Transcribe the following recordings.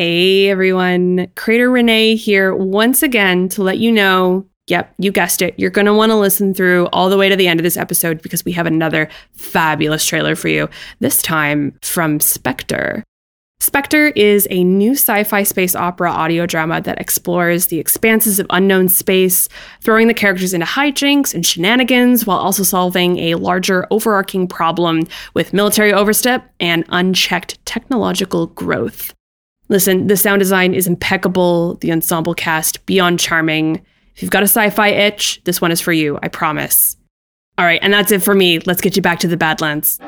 Hey everyone, Crater Renee here once again to let you know Yep, you guessed it. You're going to want to listen through all the way to the end of this episode because we have another fabulous trailer for you, this time from Spectre. Spectre is a new sci fi space opera audio drama that explores the expanses of unknown space, throwing the characters into hijinks and shenanigans while also solving a larger overarching problem with military overstep and unchecked technological growth. Listen, the sound design is impeccable, the ensemble cast beyond charming. If you've got a sci fi itch, this one is for you, I promise. All right, and that's it for me. Let's get you back to the Badlands.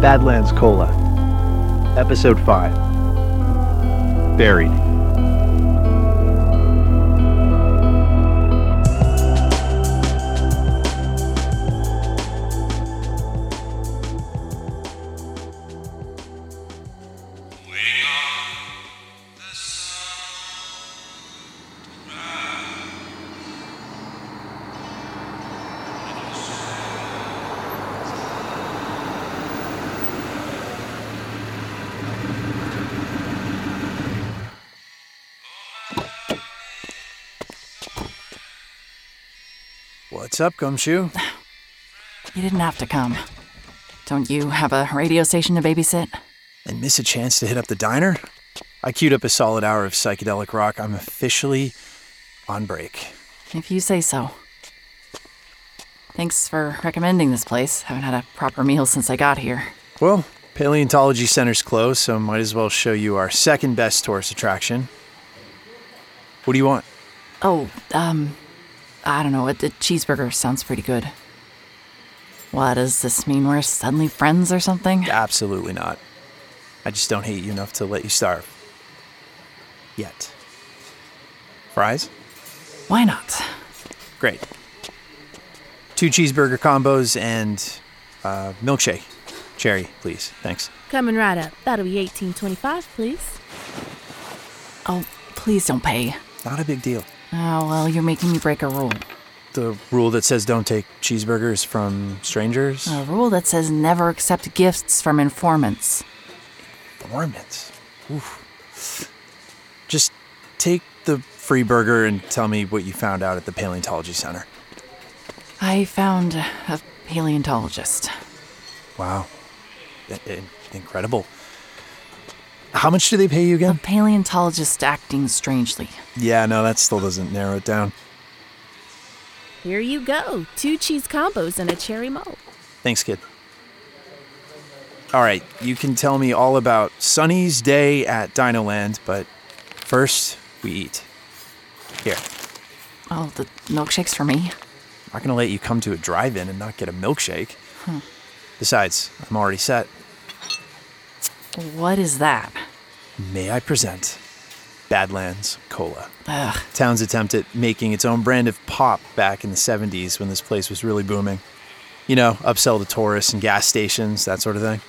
Badlands Cola. Episode 5 Buried. What's up, Gumshoe? You didn't have to come. Don't you have a radio station to babysit? And miss a chance to hit up the diner? I queued up a solid hour of psychedelic rock. I'm officially on break. If you say so. Thanks for recommending this place. Haven't had a proper meal since I got here. Well, Paleontology Center's closed, so might as well show you our second best tourist attraction. What do you want? Oh, um, I don't know. A, a cheeseburger sounds pretty good. What does this mean? We're suddenly friends or something? Absolutely not. I just don't hate you enough to let you starve. Yet. Fries? Why not? Great. Two cheeseburger combos and uh, milkshake. Cherry, please. Thanks. Coming right up. That'll be 1825, please. Oh, please don't pay. Not a big deal. Oh, well, you're making me break a rule. The rule that says don't take cheeseburgers from strangers? A rule that says never accept gifts from informants. Informants? Oof. Just take the free burger and tell me what you found out at the Paleontology Center. I found a paleontologist. Wow. I- I- incredible. How much do they pay you again? A paleontologist acting strangely. Yeah, no, that still doesn't narrow it down. Here you go. Two cheese combos and a cherry malt. Thanks, kid. All right, you can tell me all about Sunny's day at Dinoland, but first we eat. Here, Oh, the milkshake's for me? I'm not gonna let you come to a drive-in and not get a milkshake. Hmm. Besides, I'm already set. What is that? May I present Badlands Cola? Ugh, Town's attempt at making its own brand of pop back in the 70s when this place was really booming. You know, upsell to tourists and gas stations, that sort of thing.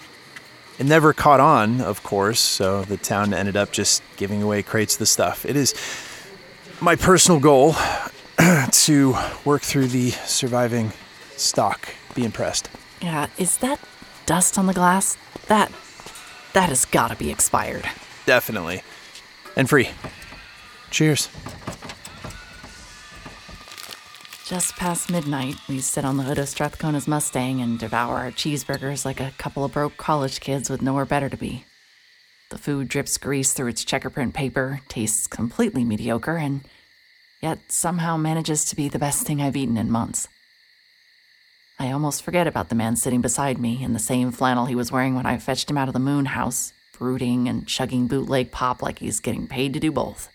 It never caught on, of course, so the town ended up just giving away crates of the stuff. It is my personal goal to work through the surviving stock. Be impressed. yeah, is that dust on the glass? That. That has gotta be expired. Definitely. And free. Cheers. Just past midnight, we sit on the hood of Strathcona's Mustang and devour our cheeseburgers like a couple of broke college kids with nowhere better to be. The food drips grease through its checkerprint paper, tastes completely mediocre, and yet somehow manages to be the best thing I've eaten in months. I almost forget about the man sitting beside me in the same flannel he was wearing when I fetched him out of the moon house, brooding and chugging bootleg pop like he's getting paid to do both.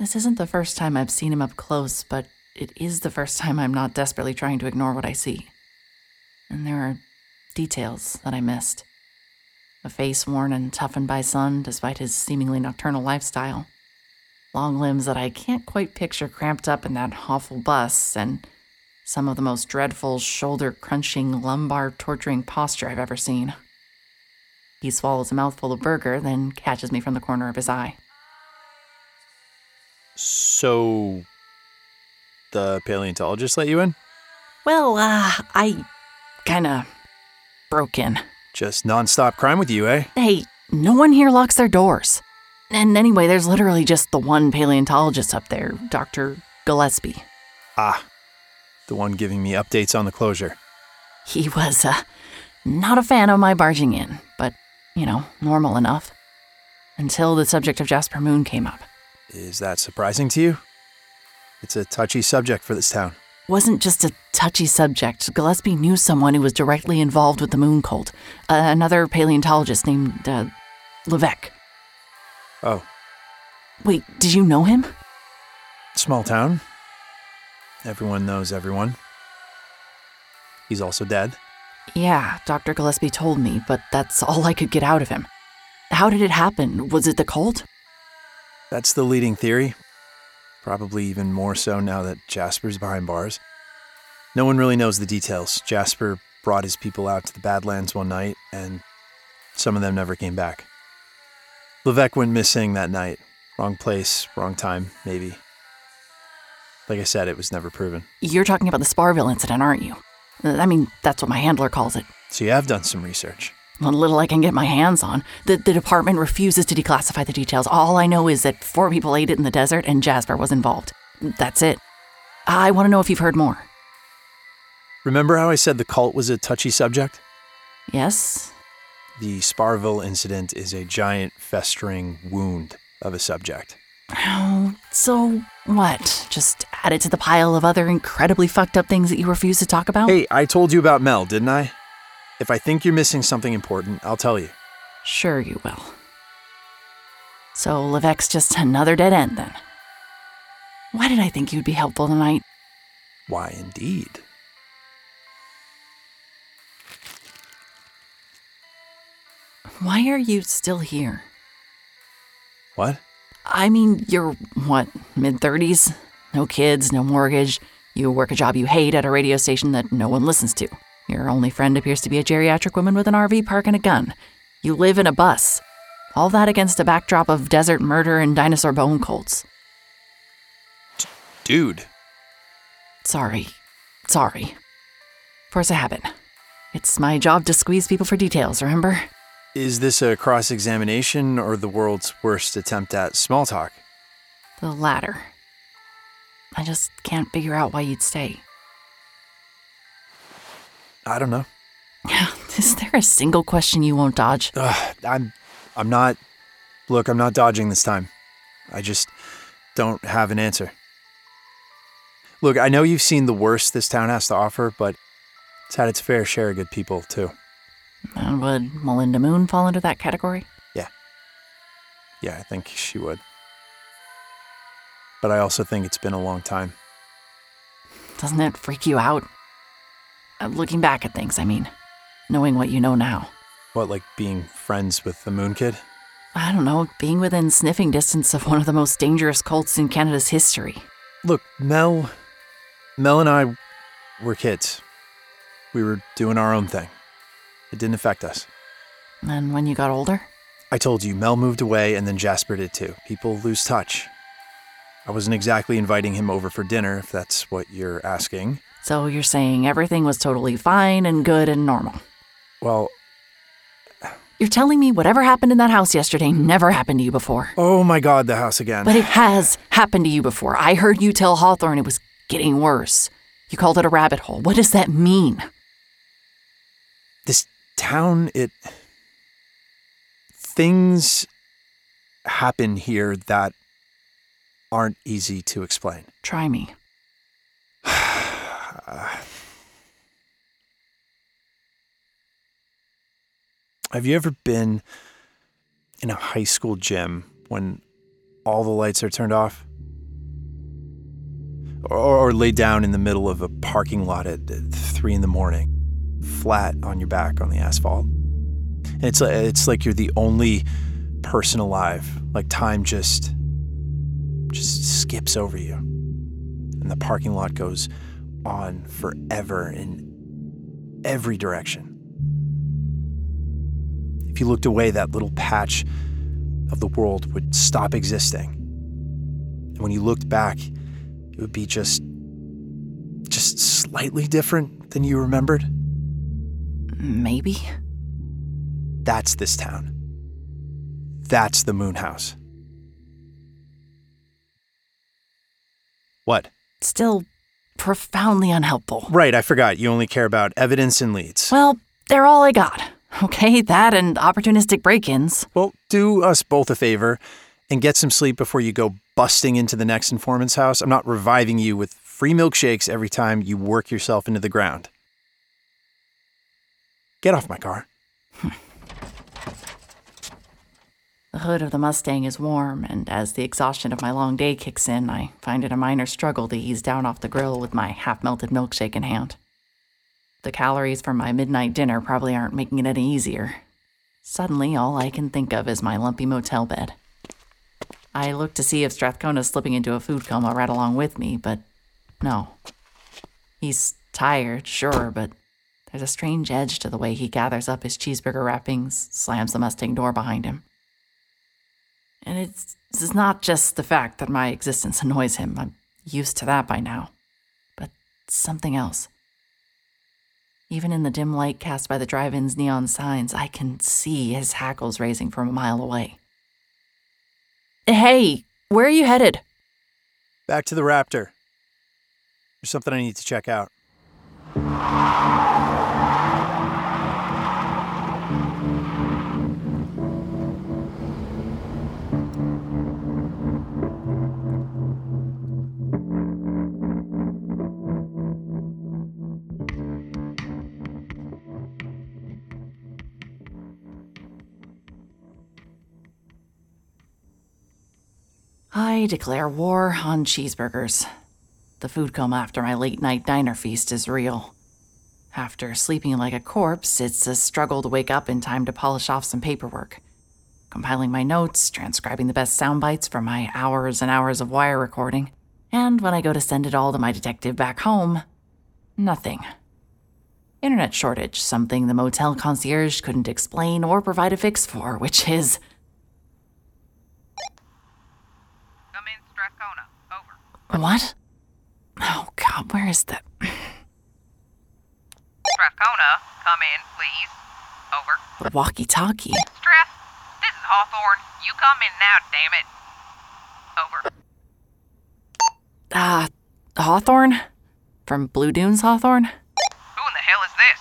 This isn't the first time I've seen him up close, but it is the first time I'm not desperately trying to ignore what I see. And there are details that I missed. A face worn and toughened by sun despite his seemingly nocturnal lifestyle. Long limbs that I can't quite picture cramped up in that awful bus, and some of the most dreadful shoulder crunching, lumbar torturing posture I've ever seen. He swallows a mouthful of burger, then catches me from the corner of his eye. So, the paleontologist let you in? Well, uh, I kinda broke in. Just nonstop crime with you, eh? Hey, no one here locks their doors. And anyway, there's literally just the one paleontologist up there, Dr. Gillespie. Ah, the one giving me updates on the closure. He was, uh, not a fan of my barging in, but, you know, normal enough. Until the subject of Jasper Moon came up. Is that surprising to you? It's a touchy subject for this town. Wasn't just a touchy subject. Gillespie knew someone who was directly involved with the moon cult. Uh, another paleontologist named, uh, Levesque. Oh, Wait, did you know him? small town. Everyone knows everyone. He's also dead. Yeah, Dr. Gillespie told me, but that's all I could get out of him. How did it happen? Was it the cult? That's the leading theory. Probably even more so now that Jasper's behind bars. No one really knows the details. Jasper brought his people out to the Badlands one night, and some of them never came back. Levesque went missing that night. Wrong place, wrong time, maybe. Like I said, it was never proven. You're talking about the Sparville incident, aren't you? Uh, I mean, that's what my handler calls it. So you have done some research. What little I can get my hands on. The, the department refuses to declassify the details. All I know is that four people ate it in the desert and Jasper was involved. That's it. I want to know if you've heard more. Remember how I said the cult was a touchy subject? Yes? The Sparville incident is a giant festering wound of a subject. Oh, so what? Just add it to the pile of other incredibly fucked up things that you refuse to talk about? Hey, I told you about Mel, didn't I? If I think you're missing something important, I'll tell you. Sure, you will. So Levesque's just another dead end then. Why did I think you'd be helpful tonight? Why, indeed. Why are you still here? What? I mean, you're what, mid 30s? No kids, no mortgage. You work a job you hate at a radio station that no one listens to. Your only friend appears to be a geriatric woman with an RV park and a gun. You live in a bus. All that against a backdrop of desert murder and dinosaur bone cults. Dude. Sorry. Sorry. Force a habit. It's my job to squeeze people for details, remember? Is this a cross examination or the world's worst attempt at small talk? The latter. I just can't figure out why you'd stay. I don't know. Is there a single question you won't dodge? Ugh, I'm I'm not Look, I'm not dodging this time. I just don't have an answer. Look, I know you've seen the worst this town has to offer, but it's had its fair share of good people too. And would Melinda Moon fall into that category? Yeah, Yeah, I think she would. But I also think it's been a long time. Doesn't that freak you out? Uh, looking back at things, I mean. Knowing what you know now. What, like being friends with the Moon Kid? I don't know, being within sniffing distance of one of the most dangerous cults in Canada's history. Look, Mel. Mel and I were kids. We were doing our own thing. It didn't affect us. And when you got older? I told you, Mel moved away and then Jasper did too. People lose touch. I wasn't exactly inviting him over for dinner, if that's what you're asking. So you're saying everything was totally fine and good and normal. Well, You're telling me whatever happened in that house yesterday never happened to you before. oh my god, the house again. But it has happened to you before. I heard you tell Hawthorne it was getting worse. You called it a rabbit hole. What does that mean? this town, it. Things happen here that aren't easy to explain. Try me. Have you ever been in a high school gym when all the lights are turned off? or, or lay down in the middle of a parking lot at three in the morning, flat on your back on the asphalt. And it's it's like you're the only person alive. Like time just just skips over you, and the parking lot goes on forever in every direction. If you looked away, that little patch of the world would stop existing. And when you looked back, it would be just just slightly different than you remembered. Maybe. That's this town. That's the moon house. What? Still profoundly unhelpful. Right, I forgot. You only care about evidence and leads. Well, they're all I got. Okay, that and opportunistic break ins. Well, do us both a favor and get some sleep before you go busting into the next informant's house. I'm not reviving you with free milkshakes every time you work yourself into the ground. Get off my car. The hood of the Mustang is warm, and as the exhaustion of my long day kicks in, I find it a minor struggle to ease down off the grill with my half melted milkshake in hand. The calories from my midnight dinner probably aren't making it any easier. Suddenly, all I can think of is my lumpy motel bed. I look to see if Strathcona's slipping into a food coma right along with me, but no. He's tired, sure, but there's a strange edge to the way he gathers up his cheeseburger wrappings, slams the Mustang door behind him. And it's, it's not just the fact that my existence annoys him, I'm used to that by now, but something else. Even in the dim light cast by the drive in's neon signs, I can see his hackles raising from a mile away. Hey, where are you headed? Back to the Raptor. There's something I need to check out. I declare war on cheeseburgers. The food coma after my late night diner feast is real. After sleeping like a corpse, it's a struggle to wake up in time to polish off some paperwork. Compiling my notes, transcribing the best sound bites from my hours and hours of wire recording, and when I go to send it all to my detective back home, nothing. Internet shortage, something the motel concierge couldn't explain or provide a fix for, which is Come in, Strathcona. Over. What? Oh, God, where is that? Strathcona, come in, please. Over. Walkie talkie. Strath, this is Hawthorne. You come in now, damn it. Over. Ah, Hawthorne? From Blue Dunes Hawthorne? Who in the hell is this?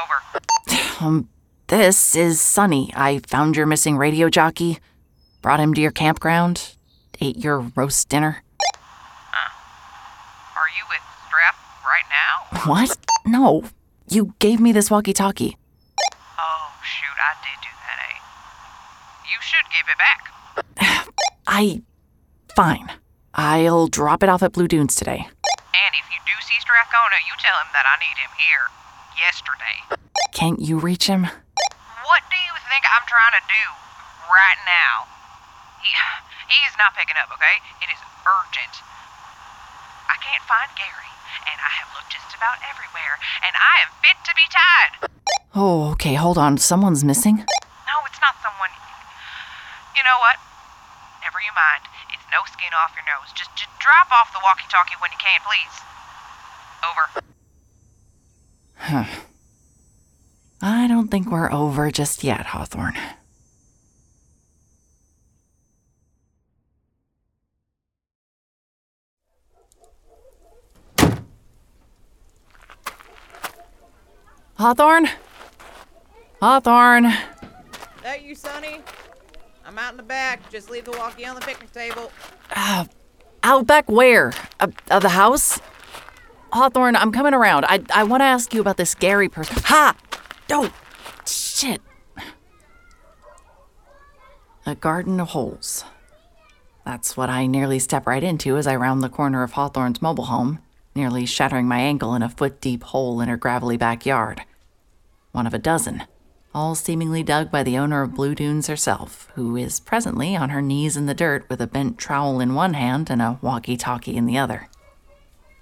Over. Um, this is Sunny. I found your missing radio jockey, brought him to your campground, ate your roast dinner. Are you with Strath right now? What? No. You gave me this walkie talkie. Oh, shoot, I did do that, eh? You should give it back. I. Fine. I'll drop it off at Blue Dunes today. And if you do see Strathcona, you tell him that I need him here. Yesterday. Can't you reach him? What do you think I'm trying to do right now? He, he is not picking up, okay? It is urgent. I can't find Gary, and I have looked just about everywhere, and I am fit to be tied. Oh, okay, hold on. Someone's missing? No, it's not someone. You know what? Never you mind. It's no skin off your nose. Just, just drop off the walkie-talkie when you can, please. Over. Huh. I don't think we're over just yet, Hawthorne. Hawthorne? Hawthorne? That you, Sunny? I'm out in the back. Just leave the walkie on the picnic table. Uh, out back where? Uh, of the house? Hawthorne, I'm coming around. I, I want to ask you about this Gary person. Ha! Oh, shit. A garden of holes. That's what I nearly step right into as I round the corner of Hawthorne's mobile home, nearly shattering my ankle in a foot deep hole in her gravelly backyard. One of a dozen, all seemingly dug by the owner of Blue Dunes herself, who is presently on her knees in the dirt with a bent trowel in one hand and a walkie talkie in the other.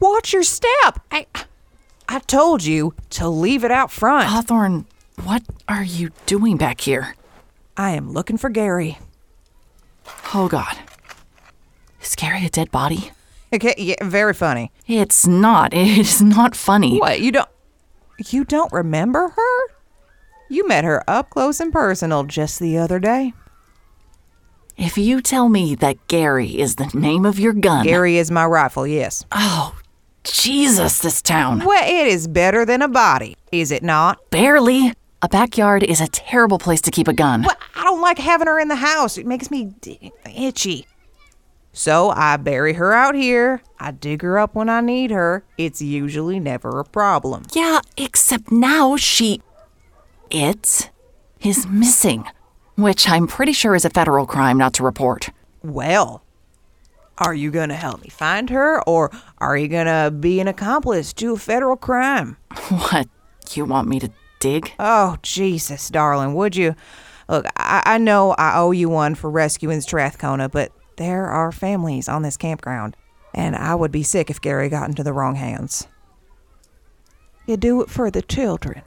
Watch your step. I, I told you to leave it out front. Hawthorne, what are you doing back here? I am looking for Gary. Oh, God. Is Gary a dead body? Okay, yeah, very funny. It's not. It is not funny. What, you don't you don't remember her? You met her up close and personal just the other day. If you tell me that Gary is the name of your gun. Gary is my rifle, yes. Oh, Jesus, this town. Well, it is better than a body, is it not? Barely. A backyard is a terrible place to keep a gun. Well, I don't like having her in the house. It makes me d- itchy. So I bury her out here. I dig her up when I need her. It's usually never a problem. Yeah, except now she. It is missing. Which I'm pretty sure is a federal crime not to report. Well, are you going to help me find her, or are you going to be an accomplice to a federal crime? What? You want me to dig? Oh, Jesus, darling, would you? Look, I, I know I owe you one for rescuing Strathcona, but there are families on this campground, and I would be sick if Gary got into the wrong hands. You do it for the children.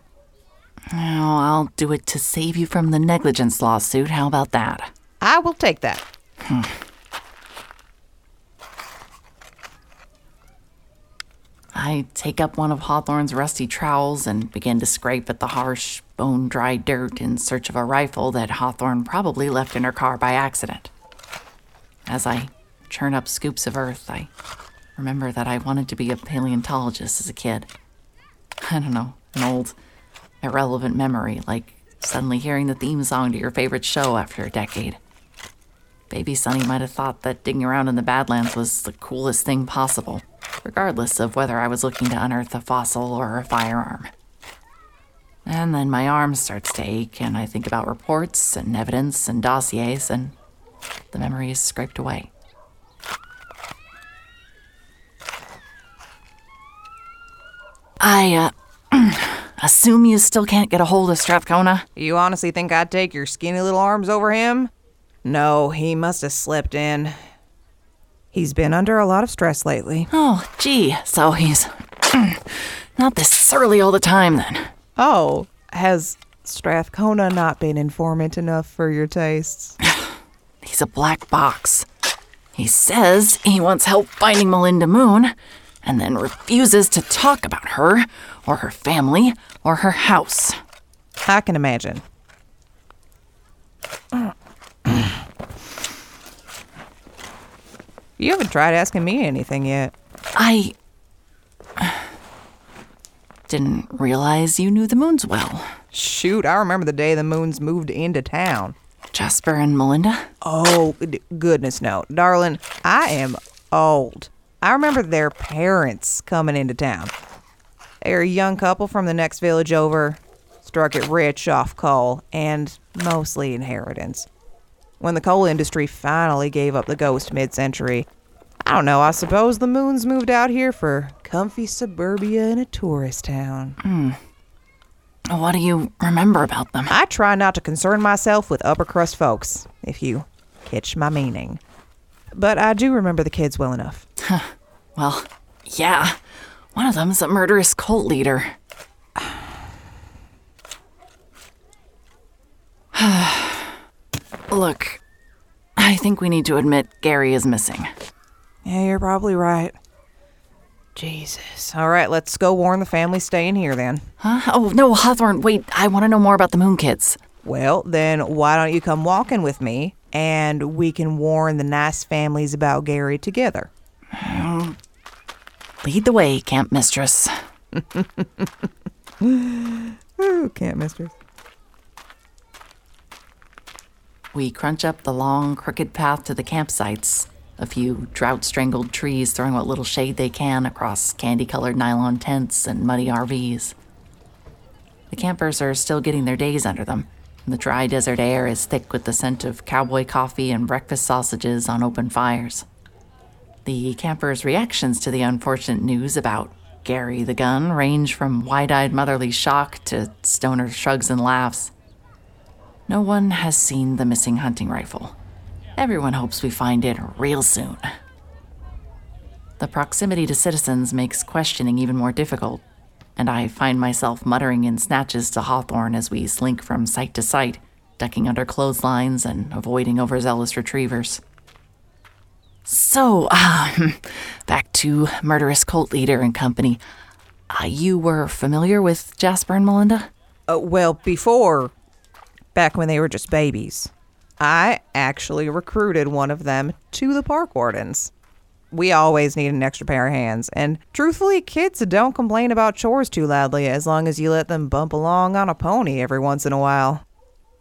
Oh, I'll do it to save you from the negligence lawsuit. How about that? I will take that. Hmm. I take up one of Hawthorne's rusty trowels and begin to scrape at the harsh, bone dry dirt in search of a rifle that Hawthorne probably left in her car by accident. As I churn up scoops of earth, I remember that I wanted to be a paleontologist as a kid. I don't know, an old, irrelevant memory, like suddenly hearing the theme song to your favorite show after a decade. Baby Sunny might have thought that digging around in the Badlands was the coolest thing possible, regardless of whether I was looking to unearth a fossil or a firearm. And then my arm starts to ache, and I think about reports and evidence and dossiers, and the memory is scraped away. I, uh, assume you still can't get a hold of Strathcona? You honestly think I'd take your skinny little arms over him? No, he must have slipped in. He's been under a lot of stress lately. Oh, gee, so he's not this surly all the time then. Oh, has Strathcona not been informant enough for your tastes? He's a black box. He says he wants help finding Melinda Moon, and then refuses to talk about her, or her family, or her house. I can imagine. You haven't tried asking me anything yet. I didn't realize you knew the Moons well. Shoot, I remember the day the Moons moved into town. Jasper and Melinda? Oh, goodness no. Darling, I am old. I remember their parents coming into town. They were a young couple from the next village over, struck it rich off coal and mostly inheritance. When the coal industry finally gave up the ghost mid century, I don't know, I suppose the Moons moved out here for comfy suburbia in a tourist town. Hmm. What do you remember about them? I try not to concern myself with upper crust folks, if you catch my meaning. But I do remember the kids well enough. Well, yeah. One of them's a murderous cult leader. Look, I think we need to admit Gary is missing. Yeah, you're probably right. Jesus. All right, let's go warn the family staying here then. Huh? Oh, no, Hawthorne, wait, I want to know more about the Moon Kids. Well, then why don't you come walking with me and we can warn the nice families about Gary together? Lead the way, Camp Mistress. Ooh, can't, mistress. We crunch up the long, crooked path to the campsites. A few drought strangled trees throwing what little shade they can across candy colored nylon tents and muddy RVs. The campers are still getting their days under them, The dry desert air is thick with the scent of cowboy coffee and breakfast sausages on open fires. The campers' reactions to the unfortunate news about Gary the gun range from wide eyed motherly shock to stoner shrugs and laughs. No one has seen the missing hunting rifle. Everyone hopes we find it real soon. The proximity to citizens makes questioning even more difficult, and I find myself muttering in snatches to Hawthorne as we slink from site to site, ducking under clotheslines and avoiding overzealous retrievers. So, um, back to murderous cult leader and company. Uh, you were familiar with Jasper and Melinda? Uh, well, before, back when they were just babies, I actually recruited one of them to the park wardens. We always need an extra pair of hands, and truthfully, kids don't complain about chores too loudly as long as you let them bump along on a pony every once in a while.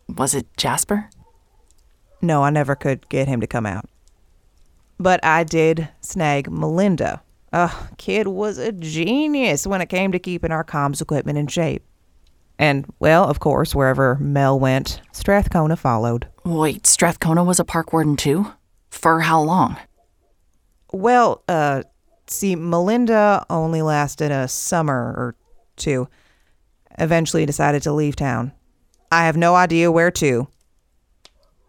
Was it Jasper? No, I never could get him to come out. But I did snag Melinda. Ugh, kid was a genius when it came to keeping our comms equipment in shape. And, well, of course, wherever Mel went, Strathcona followed. Wait, Strathcona was a park warden too? For how long? Well, uh, see, Melinda only lasted a summer or two. Eventually decided to leave town. I have no idea where to.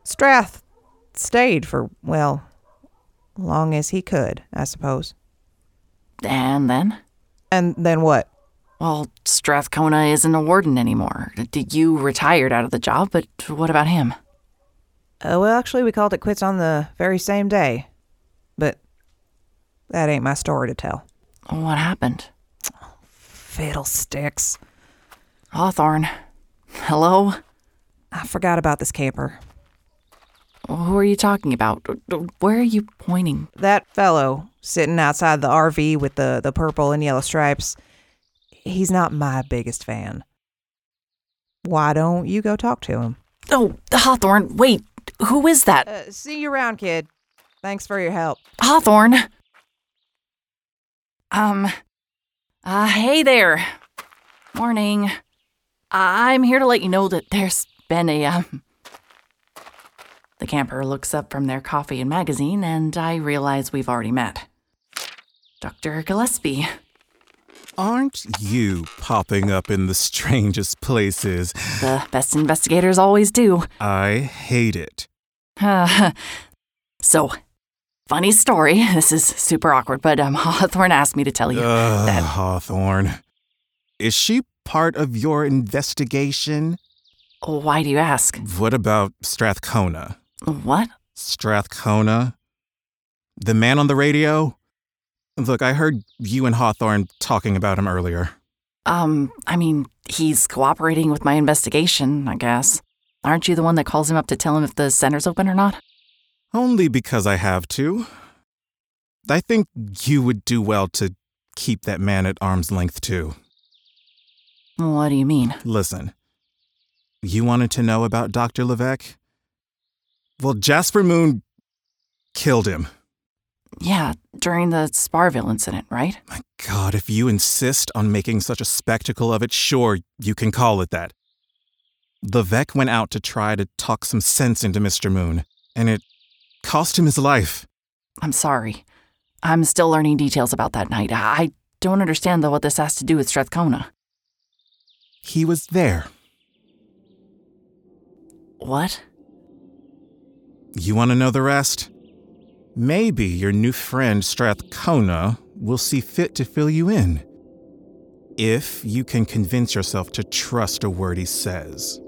Strath stayed for, well, long as he could, I suppose. And then? And then what? Well, Strathcona isn't a warden anymore. Did you retired out of the job, but what about him? Uh, well, actually, we called it quits on the very same day. But that ain't my story to tell. What happened? Fiddlesticks. Hawthorne. Hello? I forgot about this camper. Who are you talking about? Where are you pointing? That fellow sitting outside the RV with the, the purple and yellow stripes, he's not my biggest fan. Why don't you go talk to him? Oh, Hawthorne, wait. Who is that? Uh, see you around, kid. Thanks for your help. Hawthorne. Um, uh, hey there. Morning. I'm here to let you know that there's been a, um. The camper looks up from their coffee and magazine, and I realize we've already met. Dr. Gillespie. Aren't you popping up in the strangest places? The best investigators always do. I hate it. Uh, so, funny story. This is super awkward, but um, Hawthorne asked me to tell you Ugh, that. Hawthorne. Is she part of your investigation? Why do you ask? What about Strathcona? What? Strathcona? The man on the radio? Look, I heard you and Hawthorne talking about him earlier. Um, I mean, he's cooperating with my investigation, I guess. Aren't you the one that calls him up to tell him if the center's open or not? Only because I have to. I think you would do well to keep that man at arm's length, too. What do you mean? Listen, you wanted to know about Dr. Levesque? Well, Jasper Moon killed him. Yeah, during the Sparville incident, right? My God, if you insist on making such a spectacle of it, sure, you can call it that. Levesque went out to try to talk some sense into Mr. Moon, and it cost him his life. I'm sorry. I'm still learning details about that night. I don't understand, though, what this has to do with Strathcona. He was there. What? You want to know the rest? Maybe your new friend Strathcona will see fit to fill you in. If you can convince yourself to trust a word he says.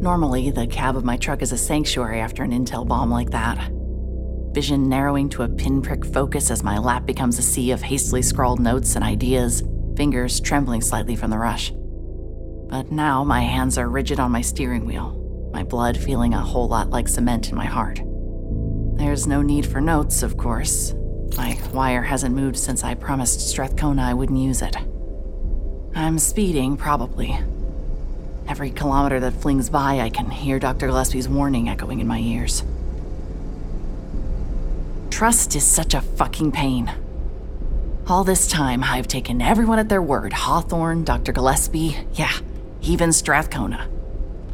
Normally, the cab of my truck is a sanctuary after an intel bomb like that. Vision narrowing to a pinprick focus as my lap becomes a sea of hastily scrawled notes and ideas, fingers trembling slightly from the rush. But now my hands are rigid on my steering wheel, my blood feeling a whole lot like cement in my heart. There's no need for notes, of course. My wire hasn't moved since I promised Strathcona I wouldn't use it. I'm speeding, probably. Every kilometer that flings by, I can hear Dr. Gillespie's warning echoing in my ears. Trust is such a fucking pain. All this time, I've taken everyone at their word Hawthorne, Dr. Gillespie, yeah, even Strathcona.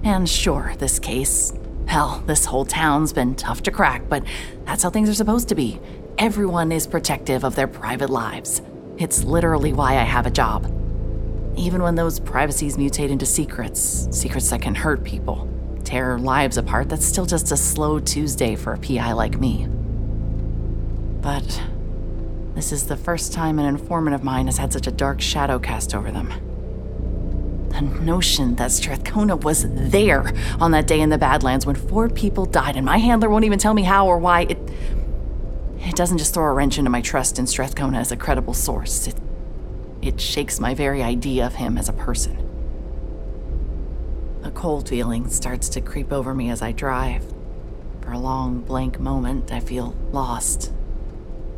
And sure, this case, hell, this whole town's been tough to crack, but that's how things are supposed to be. Everyone is protective of their private lives. It's literally why I have a job. Even when those privacies mutate into secrets, secrets that can hurt people, tear lives apart, that's still just a slow Tuesday for a PI like me. But this is the first time an informant of mine has had such a dark shadow cast over them. The notion that Strathcona was there on that day in the Badlands when four people died and my handler won't even tell me how or why, it. It doesn't just throw a wrench into my trust in Strathcona as a credible source. It, it shakes my very idea of him as a person. A cold feeling starts to creep over me as I drive. For a long, blank moment, I feel lost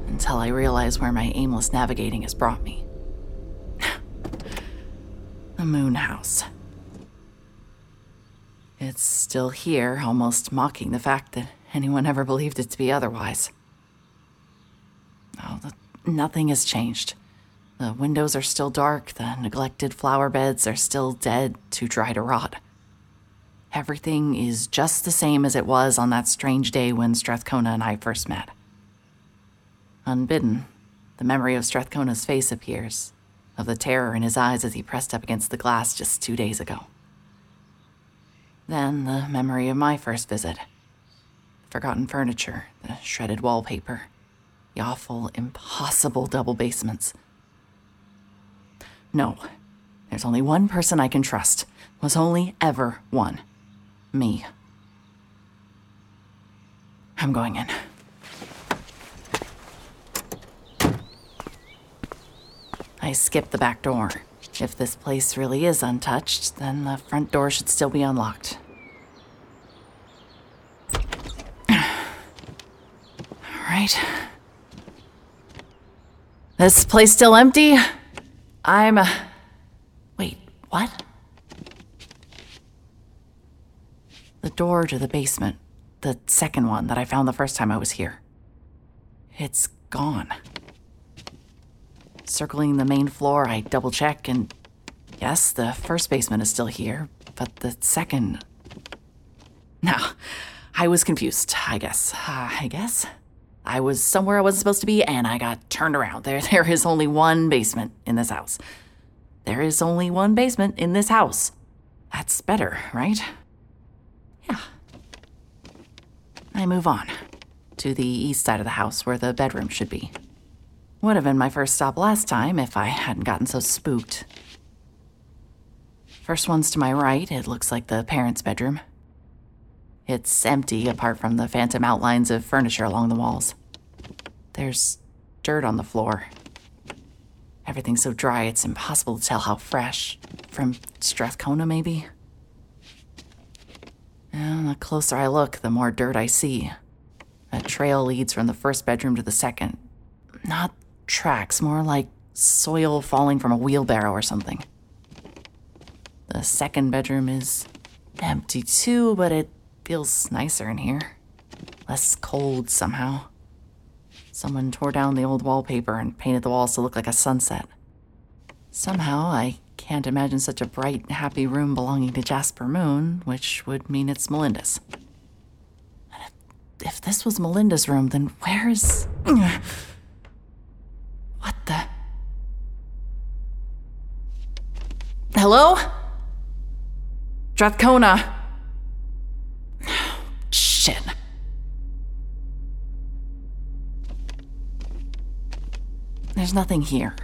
until I realize where my aimless navigating has brought me. the moon house. It's still here, almost mocking the fact that anyone ever believed it to be otherwise. Oh, the, nothing has changed. The windows are still dark, the neglected flower beds are still dead, too dry to rot. Everything is just the same as it was on that strange day when Strathcona and I first met. Unbidden, the memory of Strathcona's face appears, of the terror in his eyes as he pressed up against the glass just two days ago. Then the memory of my first visit. Forgotten furniture, the shredded wallpaper, the awful, impossible double basements. No, there's only one person I can trust. Was only ever one. Me. I'm going in. I skip the back door. If this place really is untouched, then the front door should still be unlocked. All right. This place still empty? I'm. Uh... Wait, what? The door to the basement, the second one that I found the first time I was here, it's gone. Circling the main floor, I double check, and yes, the first basement is still here, but the second. No, I was confused, I guess. Uh, I guess. I was somewhere I wasn't supposed to be, and I got turned around. There, there is only one basement in this house. There is only one basement in this house. That's better, right? Yeah. I move on to the east side of the house where the bedroom should be. Would have been my first stop last time if I hadn't gotten so spooked. First one's to my right, it looks like the parents' bedroom. It's empty apart from the phantom outlines of furniture along the walls. There's dirt on the floor. Everything's so dry it's impossible to tell how fresh. From Strathcona, maybe? And the closer I look, the more dirt I see. A trail leads from the first bedroom to the second. Not tracks, more like soil falling from a wheelbarrow or something. The second bedroom is empty too, but it feels nicer in here. Less cold somehow. Someone tore down the old wallpaper and painted the walls to look like a sunset. Somehow, I can't imagine such a bright, happy room belonging to Jasper Moon, which would mean it's Melinda's. If, this was Melinda's room, then where's. What the? Hello? Strathcona. Shit. There's nothing here.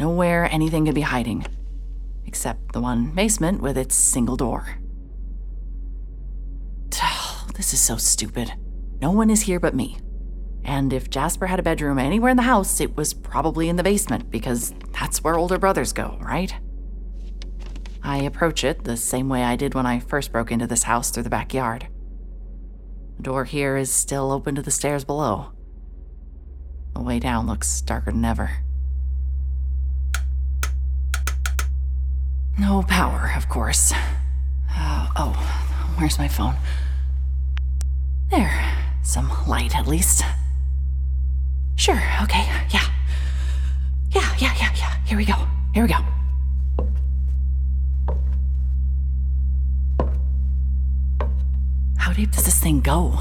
Nowhere anything could be hiding. Except the one basement with its single door. This is so stupid. No one is here but me. And if Jasper had a bedroom anywhere in the house, it was probably in the basement, because that's where older brothers go, right? I approach it the same way I did when I first broke into this house through the backyard. The door here is still open to the stairs below. The way down looks darker than ever. No power, of course. Uh, oh, where's my phone? There, some light at least. Sure, okay, yeah. Yeah, yeah, yeah, yeah. Here we go. Here we go. Deep does this thing go?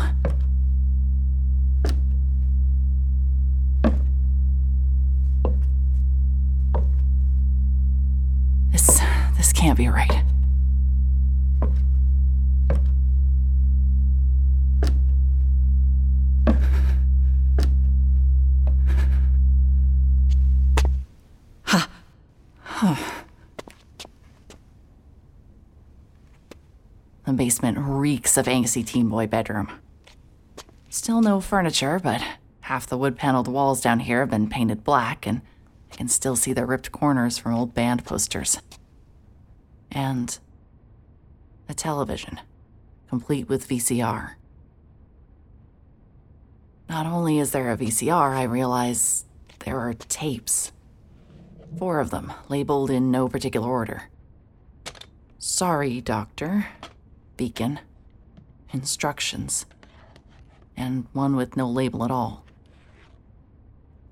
This this can't be right. Reeks of angsty teen boy bedroom. Still no furniture, but half the wood paneled walls down here have been painted black, and I can still see the ripped corners from old band posters. And a television, complete with VCR. Not only is there a VCR, I realize there are tapes. Four of them, labeled in no particular order. Sorry, Doctor. Beacon. Instructions. And one with no label at all.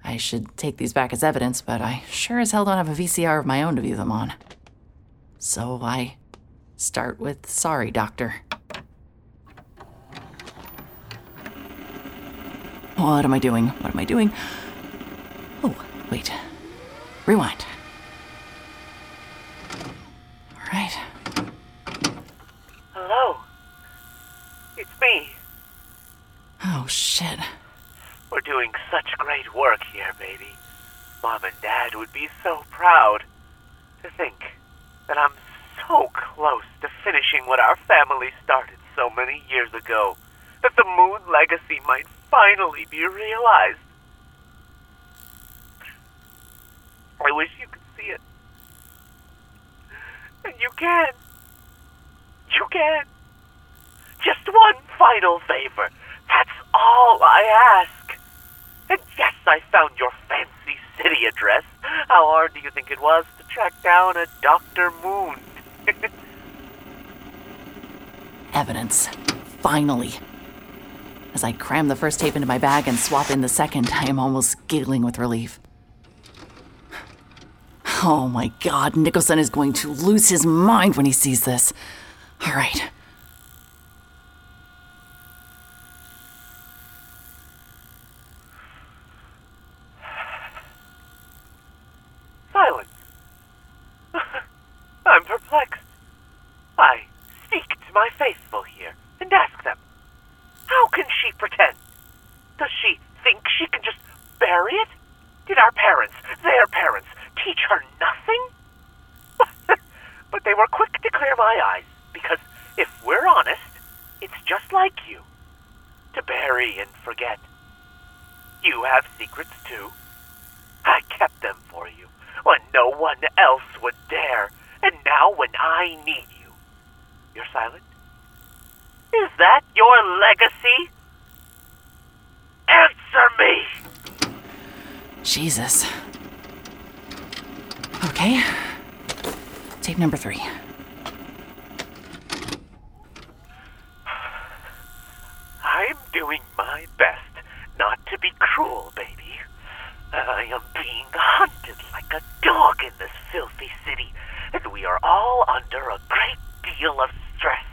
I should take these back as evidence, but I sure as hell don't have a VCR of my own to view them on. So I start with sorry, Doctor. What am I doing? What am I doing? Oh, wait. Rewind. All right. Hello. It's me. Oh, shit. We're doing such great work here, baby. Mom and Dad would be so proud. To think that I'm so close to finishing what our family started so many years ago. That the moon legacy might finally be realized. I wish you could see it. And you can. You can. Just one final favor. That's all I ask. And yes, I found your fancy city address. How hard do you think it was to track down a Dr. Moon? Evidence. Finally. As I cram the first tape into my bag and swap in the second, I am almost giggling with relief. Oh my god, Nicholson is going to lose his mind when he sees this. All right. Silence. I'm perplexed. I speak to my faithful here and ask them, how can she pretend? Does she think she can just bury it? Did our parents, their parents, teach her nothing? but they were quick to clear my eyes, because if we're honest, it's just like you. To bury and forget. You have secrets too. I kept them for you when no one else would dare. And now when I need you, you're silent? Is that your legacy? Answer me! Jesus. Okay. Tape number three. I'm doing my best not to be cruel, baby. I am being hunted like a dog in this filthy city, and we are all under a great deal of stress.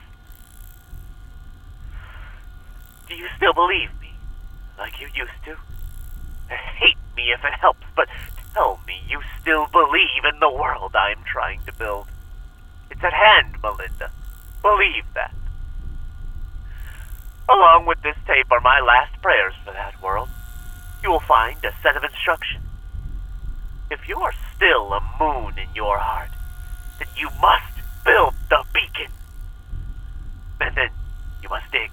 Do you still believe me, like you used to? Hate me if it helps, but tell me you still believe in the world I'm trying to build. It's at hand, Melinda. Believe that. Along with this tape are my last prayers for that world. You will find a set of instructions. If you are still a moon in your heart, then you must build the beacon. And then you must dig.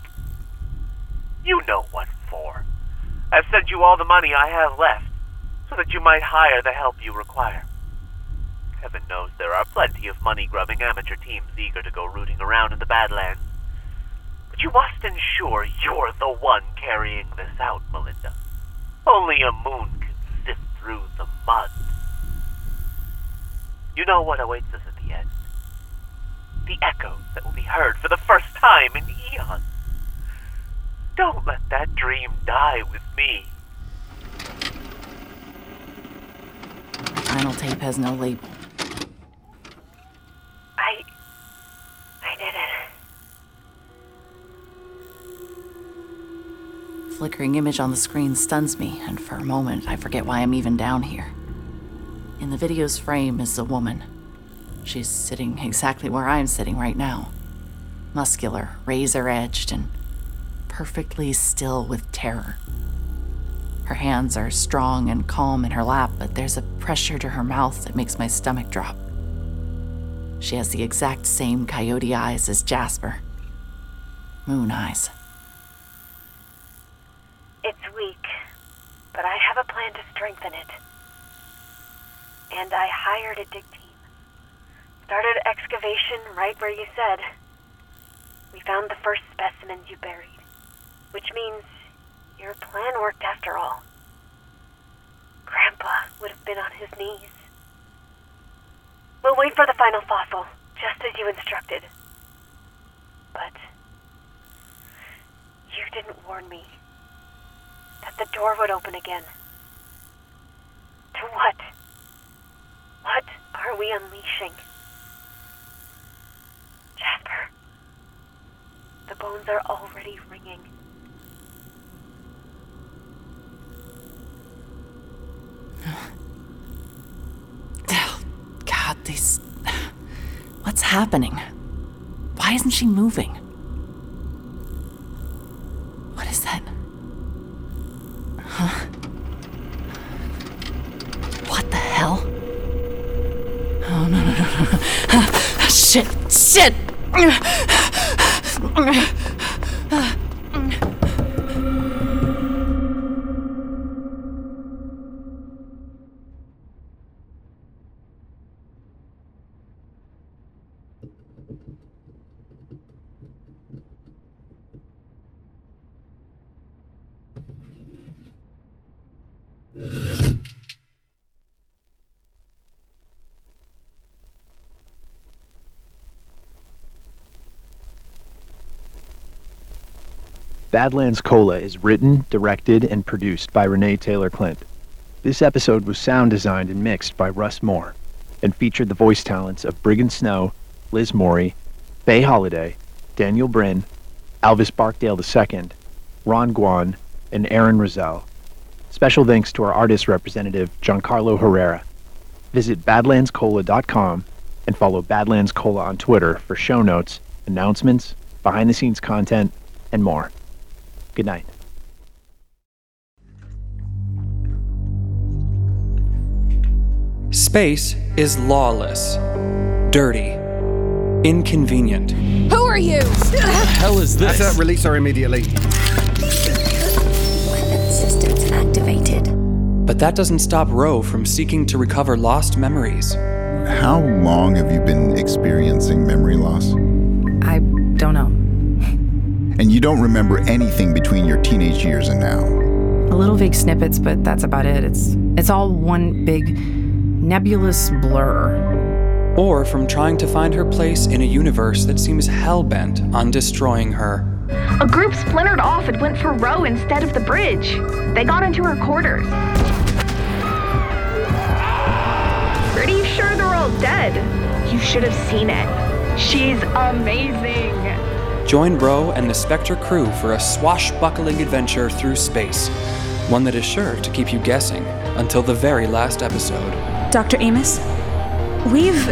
You know what for. I've sent you all the money I have left, so that you might hire the help you require. Heaven knows there are plenty of money grubbing amateur teams eager to go rooting around in the Badlands. But you must ensure you're the one carrying this out, Melinda. Only a moon can sift through the mud. You know what awaits us the echoes that will be heard for the first time in eons. Don't let that dream die with me. final tape has no label. I. I did it. Flickering image on the screen stuns me, and for a moment I forget why I'm even down here. In the video's frame is a woman. She's sitting exactly where I'm sitting right now. Muscular, razor edged, and perfectly still with terror. Her hands are strong and calm in her lap, but there's a pressure to her mouth that makes my stomach drop. She has the exact same coyote eyes as Jasper. Moon eyes. It's weak, but I have a plan to strengthen it. And I hired a dig team. Started excavation right where you said. We found the first specimens you buried, which means your plan worked after all. Grandpa would have been on his knees. We'll wait for the final fossil, just as you instructed. But you didn't warn me that the door would open again. To what? What are we unleashing? Jasper, the bones are already ringing. Oh, God, these. What's happening? Why isn't she moving? What is that? Huh? What the hell? Oh, no, no, no, no. no. Shit! Shit! Badlands Cola is written, directed, and produced by Renee Taylor Klint. This episode was sound designed and mixed by Russ More and featured the voice talents of Briggon Snow, Liz Morey, Faye Holliday, Danielle Bryn, Elvis Barkdale II, Ron Guan, and Aryn Rozelle. Special thanks to our artist representative, Giancarlo Herrera. Visit badlandscola.com and follow Badlands Cola on Twitter for show notes, announcements, behind the scenes content, and more. Good night. Space is lawless, dirty, inconvenient. Who are you? What the hell is this? That's. Release her immediately. Weapon systems activated. But that doesn't stop Roe from seeking to recover lost memories. How long have you been experiencing memory loss? I don't know. And you don't remember anything between your teenage years and now? A little vague snippets, but that's about it. It's it's all one big nebulous blur. Or from trying to find her place in a universe that seems hell bent on destroying her. A group splintered off and went for Roe instead of the bridge. They got into her quarters. Pretty sure they're all dead. You should have seen it. She's amazing. Join Roe and the Spectre crew for a swashbuckling adventure through space, one that is sure to keep you guessing until the very last episode. Dr. Amos, we've.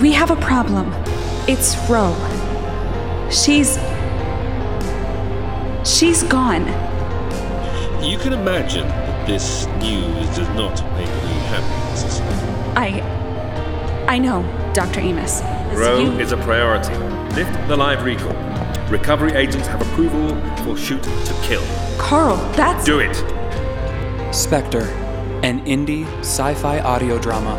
We have a problem. It's Ro. She's. She's gone. You can imagine that this news does not make me happy, Mrs. I. I know, Dr. Amos. Roe You- is a priority. Lift the live recall. Recovery agents have approval for shoot to kill. Carl, that's. Do it! Spectre, an indie sci fi audio drama,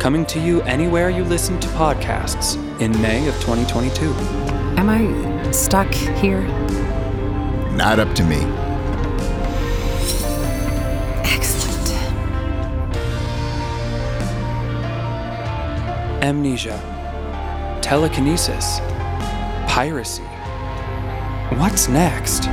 coming to you anywhere you listen to podcasts in May of 2022. Am I stuck here? Not up to me. Excellent. Amnesia, telekinesis, piracy. What's next?